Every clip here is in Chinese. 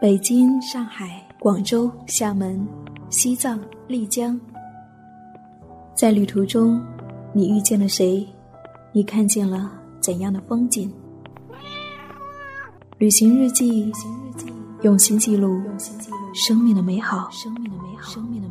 北京、上海、广州、厦门、西藏、丽江，在旅途中，你遇见了谁？你看见了怎样的风景？旅行日记，用心记录生命的美好。生命的美好。生命的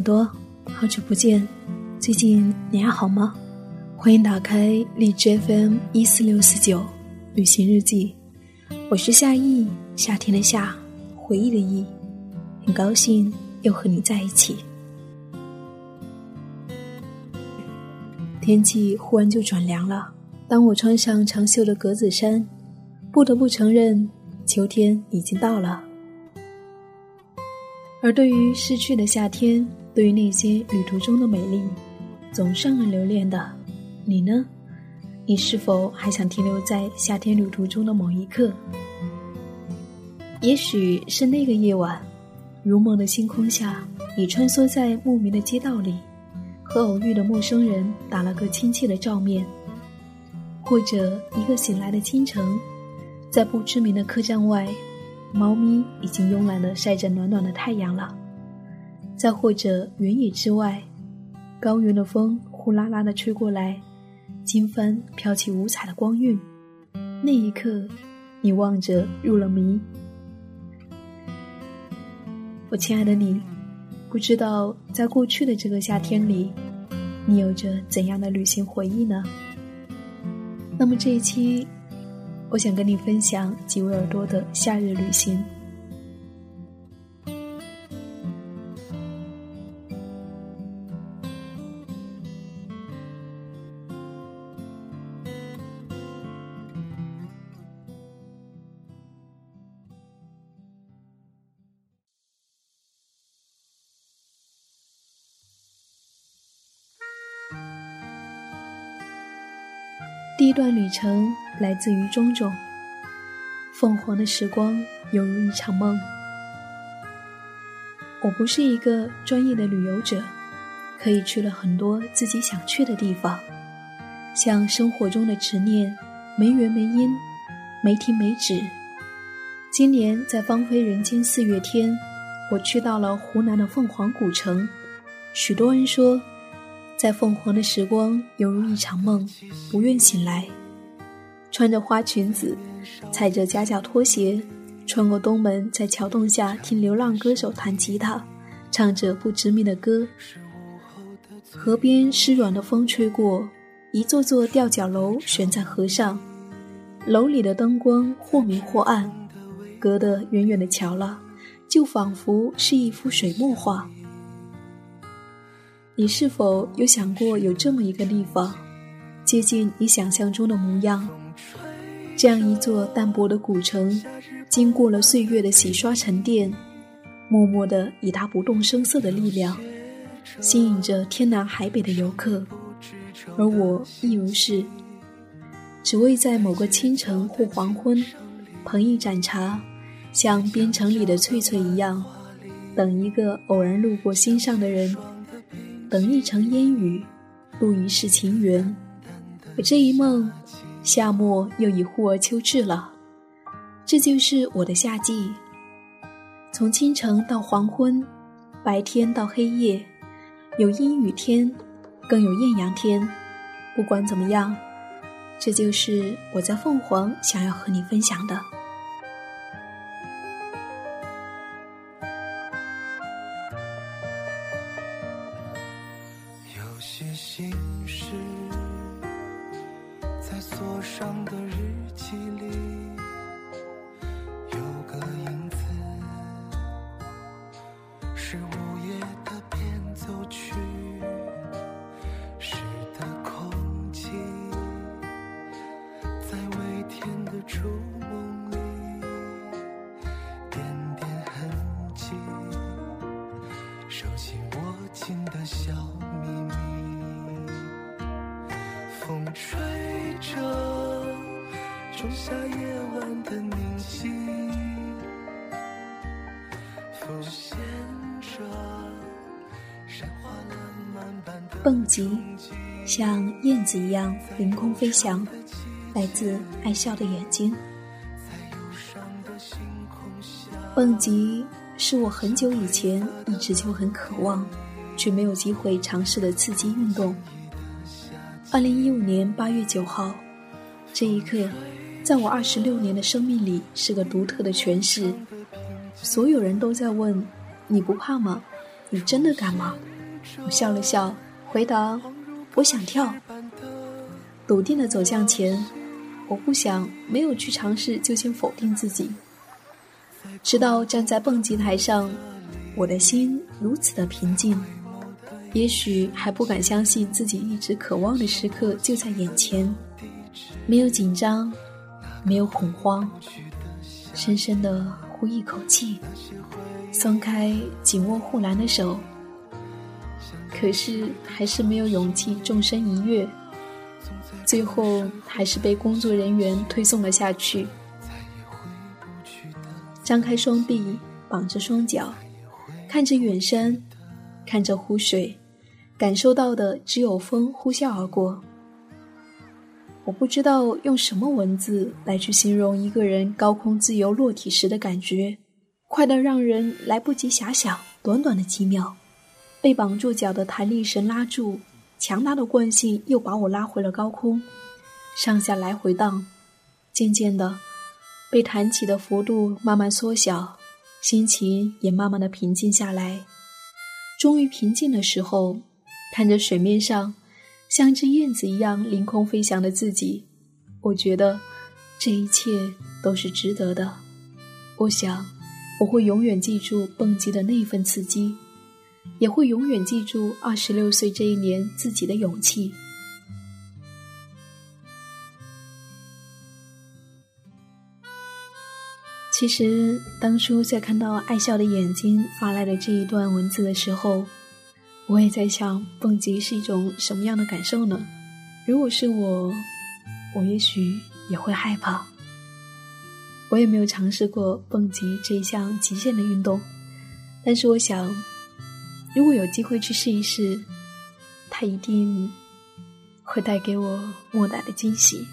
耳朵，好久不见，最近你还好吗？欢迎打开荔枝 FM 一四六四九旅行日记，我是夏意，夏天的夏，回忆的忆，很高兴又和你在一起。天气忽然就转凉了，当我穿上长袖的格子衫，不得不承认，秋天已经到了。而对于逝去的夏天，对于那些旅途中的美丽，总是让人留恋的。你呢？你是否还想停留在夏天旅途中的某一刻？也许是那个夜晚，如梦的星空下，你穿梭在牧民的街道里，和偶遇的陌生人打了个亲切的照面；或者一个醒来的清晨，在不知名的客栈外。猫咪已经慵懒的晒着暖暖的太阳了，再或者原野之外，高原的风呼啦啦的吹过来，金帆飘起五彩的光晕。那一刻，你望着入了迷。我亲爱的你，不知道在过去的这个夏天里，你有着怎样的旅行回忆呢？那么这一期。我想跟你分享几位耳朵的夏日旅行。一段旅程来自于种种。凤凰的时光犹如一场梦。我不是一个专业的旅游者，可以去了很多自己想去的地方，像生活中的执念，没缘没因，没停没止。今年在芳菲人间四月天，我去到了湖南的凤凰古城。许多人说。在凤凰的时光犹如一场梦，不愿醒来。穿着花裙子，踩着夹脚拖鞋，穿过东门，在桥洞下听流浪歌手弹吉他，唱着不知名的歌。河边湿软的风吹过，一座座吊脚楼悬在河上，楼里的灯光或明或暗，隔得远远的瞧了，就仿佛是一幅水墨画。你是否有想过有这么一个地方，接近你想象中的模样？这样一座淡薄的古城，经过了岁月的洗刷沉淀，默默的以它不动声色的力量，吸引着天南海北的游客。而我亦如是，只为在某个清晨或黄昏，捧一盏茶，像边城里的翠翠一样，等一个偶然路过心上的人。等一场烟雨，度一世情缘。可这一梦，夏末又已忽而秋至了。这就是我的夏季。从清晨到黄昏，白天到黑夜，有阴雨天，更有艳阳天。不管怎么样，这就是我在凤凰想要和你分享的。上的蹦极，像燕子一样凌空飞翔，来自爱笑的眼睛。蹦极是我很久以前一直就很渴望，却没有机会尝试的刺激运动。二零一五年八月九号，这一刻，在我二十六年的生命里是个独特的诠释。所有人都在问：“你不怕吗？你真的敢吗？”我笑了笑。回答：我想跳。笃定的走向前，我不想没有去尝试就先否定自己。直到站在蹦极台上，我的心如此的平静。也许还不敢相信自己一直渴望的时刻就在眼前，没有紧张，没有恐慌，深深的呼一口气，松开紧握护栏的手。可是还是没有勇气纵身一跃，最后还是被工作人员推送了下去。张开双臂，绑着双脚，看着远山，看着湖水，感受到的只有风呼啸而过。我不知道用什么文字来去形容一个人高空自由落体时的感觉，快到让人来不及遐想。短短的几秒。被绑住脚的弹力绳拉住，强大的惯性又把我拉回了高空，上下来回荡。渐渐的，被弹起的幅度慢慢缩小，心情也慢慢的平静下来。终于平静的时候，看着水面上像只燕子一样凌空飞翔的自己，我觉得这一切都是值得的。我想，我会永远记住蹦极的那份刺激。也会永远记住二十六岁这一年自己的勇气。其实当初在看到爱笑的眼睛发来的这一段文字的时候，我也在想，蹦极是一种什么样的感受呢？如果是我，我也许也会害怕。我也没有尝试过蹦极这一项极限的运动，但是我想。如果有机会去试一试，它一定会带给我莫大的惊喜。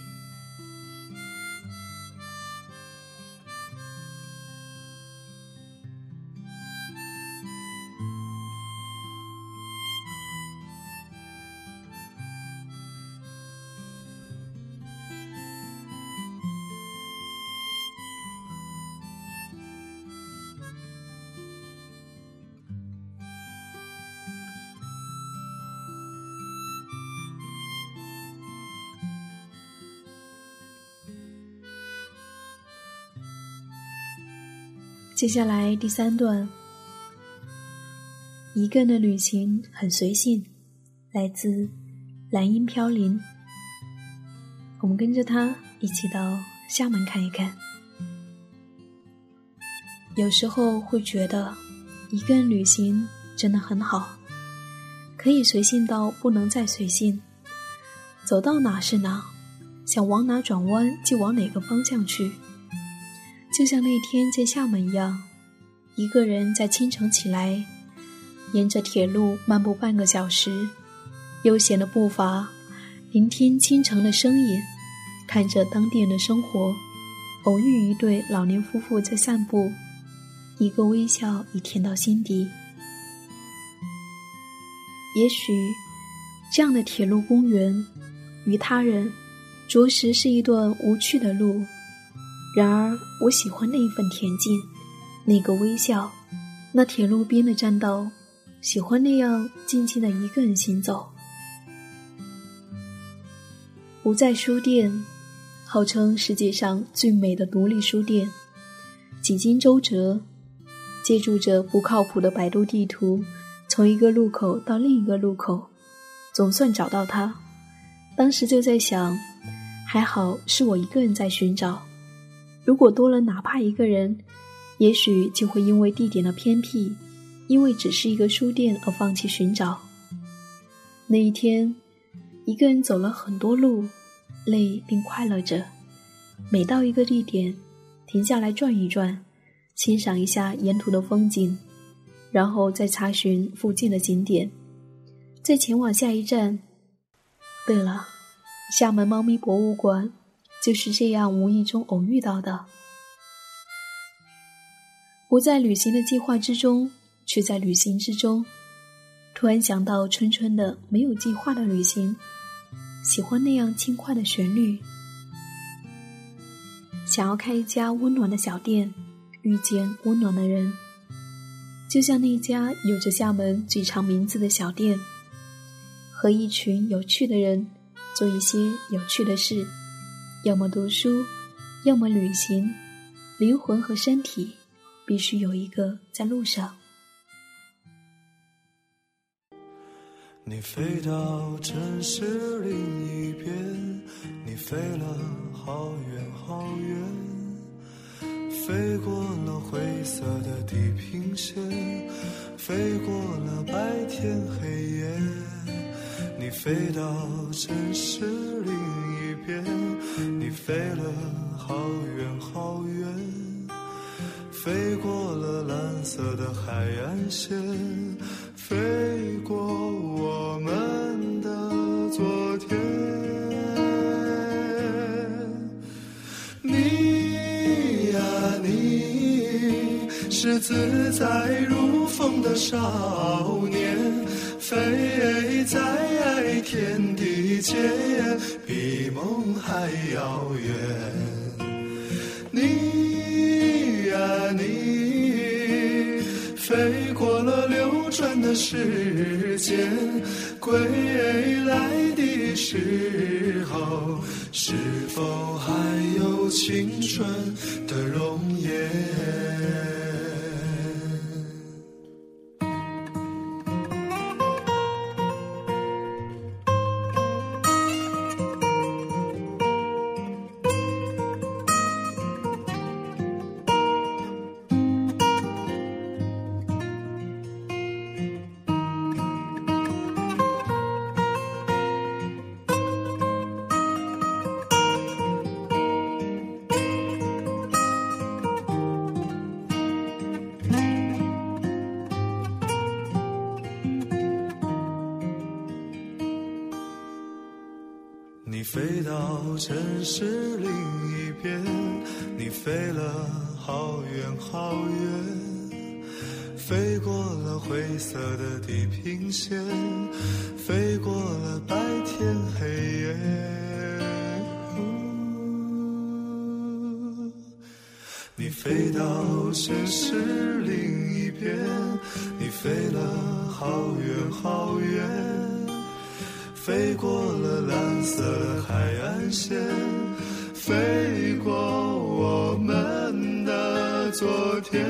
接下来第三段，一个人的旅行很随性，来自蓝音飘零。我们跟着他一起到厦门看一看。有时候会觉得，一个人旅行真的很好，可以随性到不能再随性，走到哪是哪，想往哪转弯就往哪个方向去。就像那天在厦门一样，一个人在清晨起来，沿着铁路漫步半个小时，悠闲的步伐，聆听清晨的声音，看着当地人的生活，偶遇一对老年夫妇在散步，一个微笑已甜到心底。也许，这样的铁路公园，与他人，着实是一段无趣的路。然而，我喜欢那一份恬静，那个微笑，那铁路边的栈道，喜欢那样静静的一个人行走。不在书店，号称世界上最美的独立书店，几经周折，借助着不靠谱的百度地图，从一个路口到另一个路口，总算找到它。当时就在想，还好是我一个人在寻找。如果多了哪怕一个人，也许就会因为地点的偏僻，因为只是一个书店而放弃寻找。那一天，一个人走了很多路，累并快乐着，每到一个地点，停下来转一转，欣赏一下沿途的风景，然后再查询附近的景点，再前往下一站。对了，厦门猫咪博物馆就是这样无意中偶遇到的。不在旅行的计划之中，却在旅行之中，突然想到春春的没有计划的旅行，喜欢那样轻快的旋律。想要开一家温暖的小店，遇见温暖的人，就像那家有着厦门最长名字的小店，和一群有趣的人做一些有趣的事，要么读书，要么旅行，灵魂和身体必须有一个在路上。你飞到城市另一边，你飞了。好远好远，飞过了灰色的地平线，飞过了白天黑夜。你飞到城市另边，你飞了好远好远，飞过了蓝色的海岸线，飞过我们的昨天。你呀，你是自在如风的少年，飞在天地切，比梦还遥远。你呀你，飞过了流转的时间，归来的时候，是否还有青春的容颜？飞过了灰色的地平线，飞过了白天黑夜。你飞到城市另一边，你飞了好远好远。飞过了蓝色海岸线，飞过我们的昨天，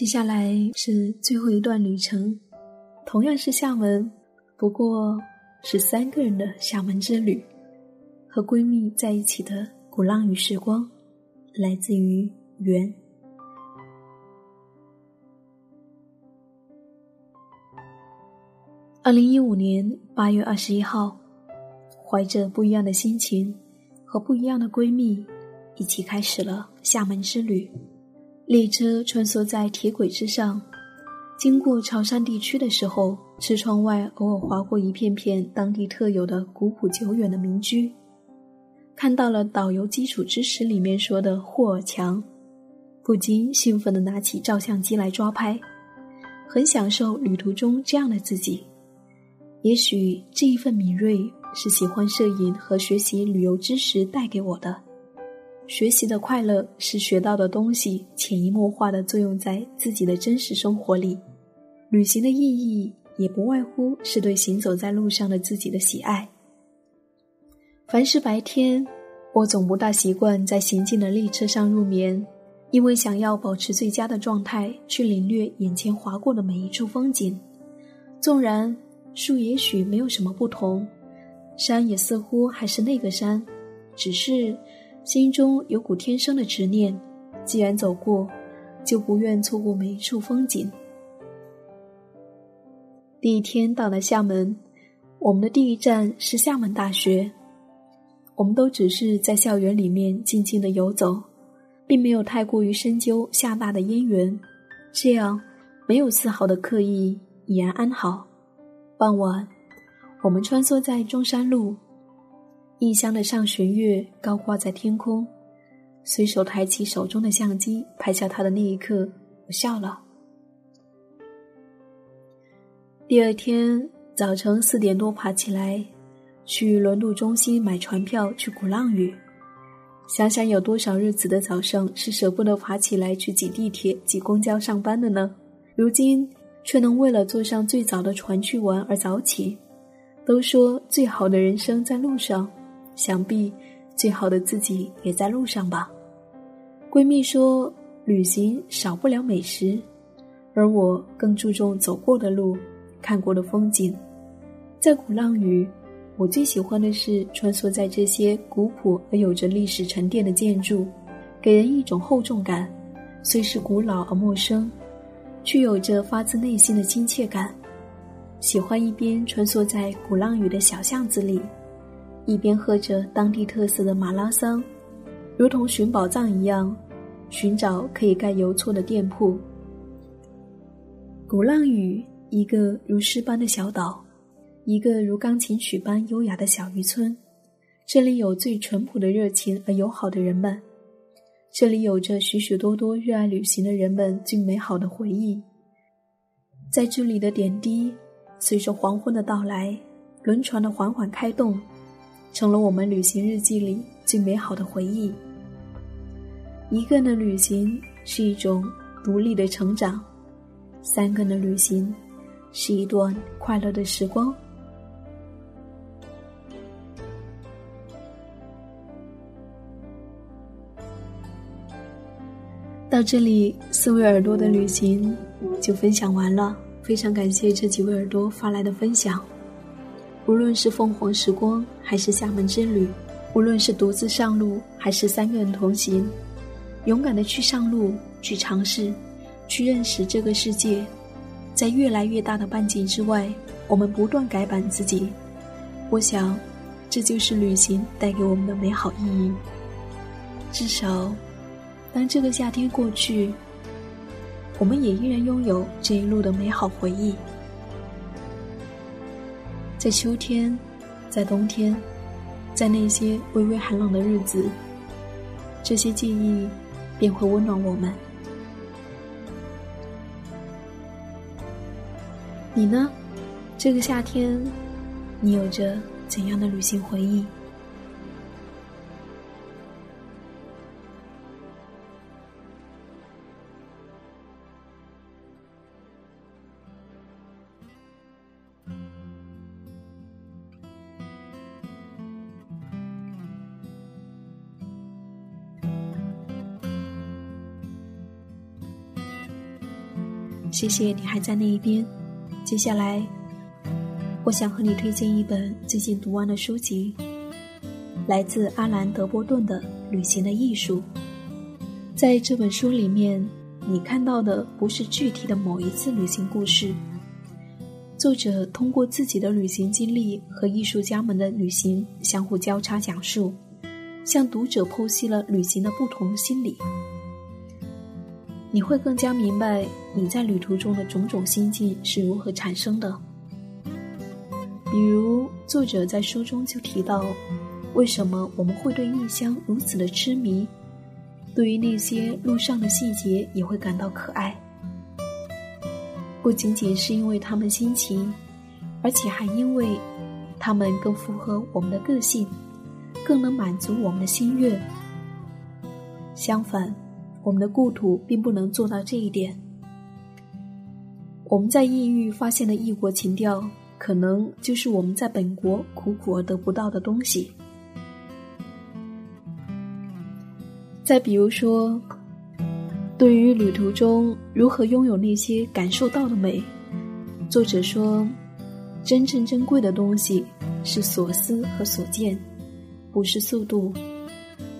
接下来是最后一段旅程，同样是厦门，不过是三个人的厦门之旅，和闺蜜在一起的鼓浪屿时光，来自于缘。二零一五年八月二十一号，怀着不一样的心情和不一样的闺蜜，一起开始了厦门之旅。列车穿梭在铁轨之上，经过潮汕地区的时候，车窗外偶尔划过一片片当地特有的古朴久远的民居，看到了导游基础知识里面说的霍尔墙，不禁兴奋地拿起照相机来抓拍，很享受旅途中这样的自己。也许这一份敏锐是喜欢摄影和学习旅游知识带给我的。学习的快乐是学到的东西潜移默化的作用在自己的真实生活里，旅行的意义也不外乎是对行走在路上的自己的喜爱。凡是白天，我总不大习惯在行进的列车上入眠，因为想要保持最佳的状态去领略眼前划过的每一处风景。纵然树也许没有什么不同，山也似乎还是那个山，只是。心中有股天生的执念，既然走过，就不愿错过每一处风景。第一天到了厦门，我们的第一站是厦门大学。我们都只是在校园里面静静的游走，并没有太过于深究厦大的渊源，这样没有丝毫的刻意，已然安好。傍晚，我们穿梭在中山路。异乡的上弦月高挂在天空，随手抬起手中的相机拍下它的那一刻，我笑了。第二天早晨四点多爬起来，去轮渡中心买船票去鼓浪屿。想想有多少日子的早上是舍不得爬起来去挤地铁、挤公交上班的呢？如今却能为了坐上最早的船去玩而早起。都说最好的人生在路上。想必最好的自己也在路上吧。闺蜜说，旅行少不了美食，而我更注重走过的路、看过的风景。在鼓浪屿，我最喜欢的是穿梭在这些古朴而有着历史沉淀的建筑，给人一种厚重感。虽是古老而陌生，却有着发自内心的亲切感。喜欢一边穿梭在鼓浪屿的小巷子里。一边喝着当地特色的马拉桑，如同寻宝藏一样，寻找可以盖邮戳的店铺。鼓浪屿，一个如诗般的小岛，一个如钢琴曲般优雅的小渔村。这里有最淳朴的热情而友好的人们，这里有着许许多多热爱旅行的人们最美好的回忆。在这里的点滴，随着黄昏的到来，轮船的缓缓开动。成了我们旅行日记里最美好的回忆。一个人的旅行是一种独立的成长，三个人的旅行是一段快乐的时光。到这里，四位耳朵的旅行就分享完了。非常感谢这几位耳朵发来的分享。无论是凤凰时光，还是厦门之旅，无论是独自上路，还是三个人同行，勇敢的去上路，去尝试，去认识这个世界。在越来越大的半径之外，我们不断改版自己。我想，这就是旅行带给我们的美好意义。至少，当这个夏天过去，我们也依然拥有这一路的美好回忆。在秋天，在冬天，在那些微微寒冷的日子，这些记忆便会温暖我们。你呢？这个夏天，你有着怎样的旅行回忆？谢谢你还在那一边。接下来，我想和你推荐一本最近读完的书籍，来自阿兰·德波顿的《旅行的艺术》。在这本书里面，你看到的不是具体的某一次旅行故事，作者通过自己的旅行经历和艺术家们的旅行相互交叉讲述，向读者剖析了旅行的不同心理。你会更加明白你在旅途中的种种心境是如何产生的。比如，作者在书中就提到，为什么我们会对异乡如此的痴迷，对于那些路上的细节也会感到可爱。不仅仅是因为他们新奇，而且还因为，他们更符合我们的个性，更能满足我们的心愿。相反。我们的故土并不能做到这一点。我们在异域发现的异国情调，可能就是我们在本国苦苦而得不到的东西。再比如说，对于旅途中如何拥有那些感受到的美，作者说，真正珍贵的东西是所思和所见，不是速度。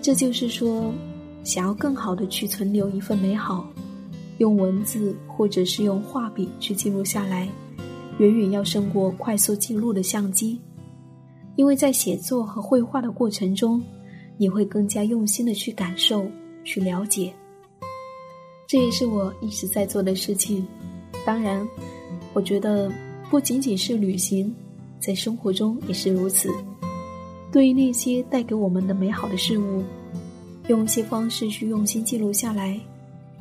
这就是说。想要更好的去存留一份美好，用文字或者是用画笔去记录下来，远远要胜过快速记录的相机。因为在写作和绘画的过程中，你会更加用心的去感受、去了解。这也是我一直在做的事情。当然，我觉得不仅仅是旅行，在生活中也是如此。对于那些带给我们的美好的事物。用一些方式去用心记录下来，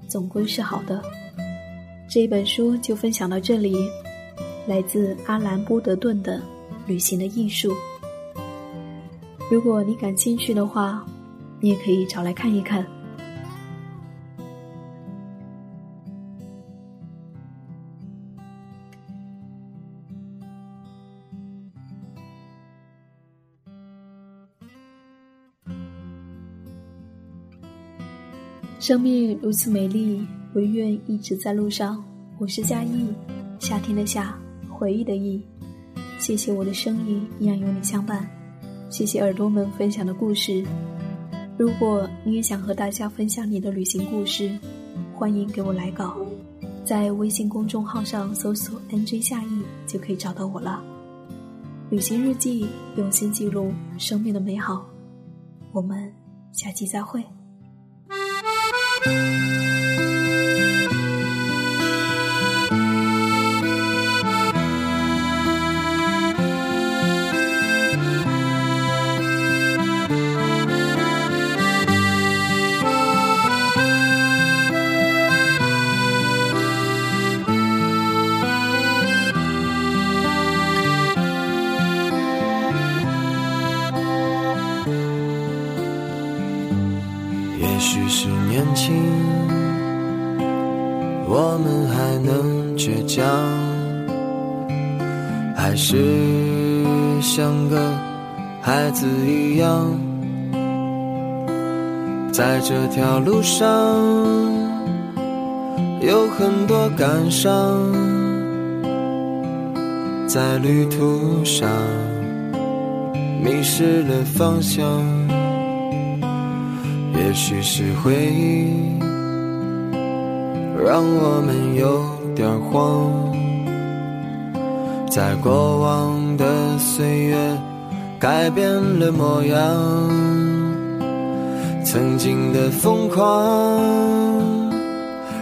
总归是好的。这一本书就分享到这里，来自阿兰·波德顿的《旅行的艺术》。如果你感兴趣的话，你也可以找来看一看。生命如此美丽，唯愿一直在路上。我是嘉义，夏天的夏，回忆的忆。谢谢我的声音依然有你相伴，谢谢耳朵们分享的故事。如果你也想和大家分享你的旅行故事，欢迎给我来稿，在微信公众号上搜索 “nj 夏意”就可以找到我了。旅行日记，用心记录生命的美好。我们下期再会。年是像个孩子一样，在这条路上有很多感伤，在旅途上迷失了方向。也许是回忆让我们有点慌，在过往的岁月改变了模样，曾经的疯狂，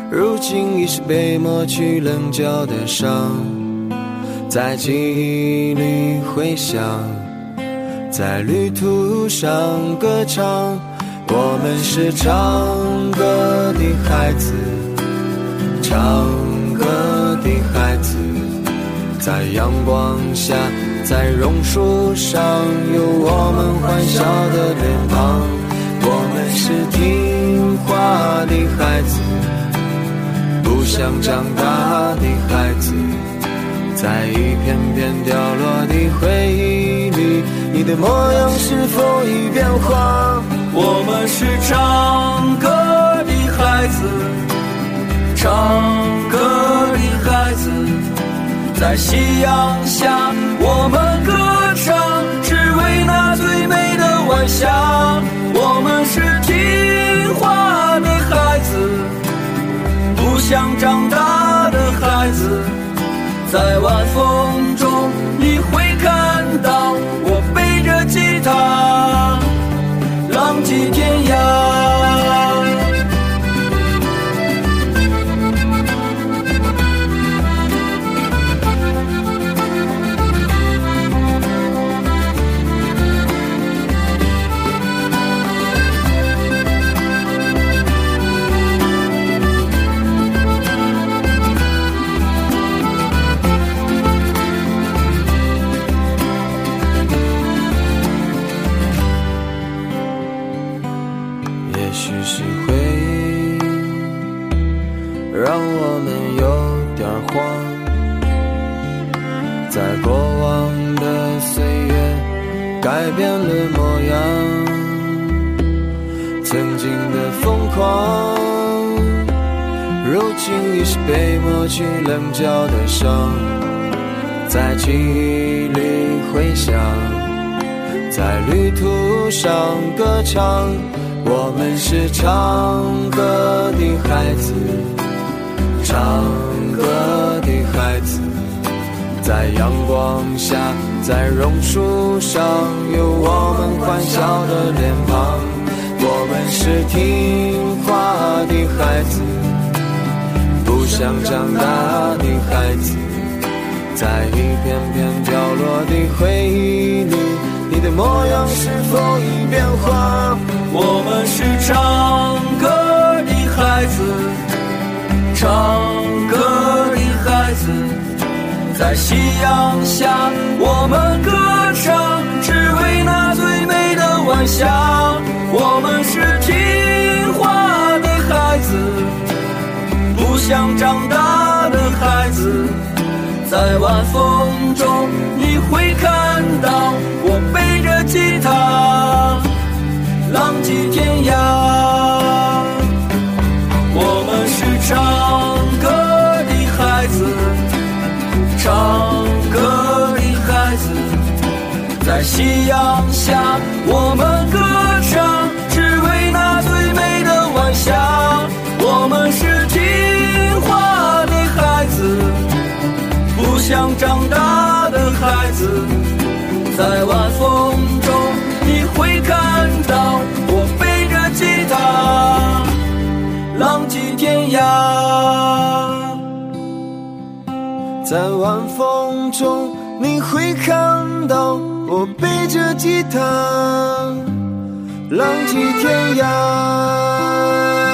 如今已是被抹去棱角的伤，在记忆里回响，在旅途上歌唱。我们是唱歌的孩子，唱，在阳光下，在榕树上，有我们欢笑的脸庞。我们是听话的孩子，不想长大的孩子，在一片片掉落的回忆里，你的模样是否已变化？我们是唱歌的孩子，唱歌的孩子在夕阳下，我们歌唱，只为那最美的晚霞。我们是听话的孩子，不想长大的孩子，在晚风在过往的岁月，改变了模样。曾经的疯狂，如今已是被抹去棱角的伤，在记忆里回响。在旅途上歌唱，我们是唱歌的孩子，唱歌的孩子，在阳光下，在榕树上，有我们欢笑的脸庞。我们是听话的孩子，不想长大的孩子，在一片片凋落的回忆里。你的模样是否已变化？我们是唱歌的孩子，在夕阳下，我们歌唱，只为那最美的晚霞。我们是听话的孩子，不想长大的孩子。在晚风中，你会看到我背着吉他，浪迹天涯。夕阳下，我们歌唱，只为那最美的晚霞。我们是听话的孩子。不想长大的孩子，在晚风中你会看到我背着吉他，浪迹天涯。在晚风中你会看到我背着吉他浪迹天涯。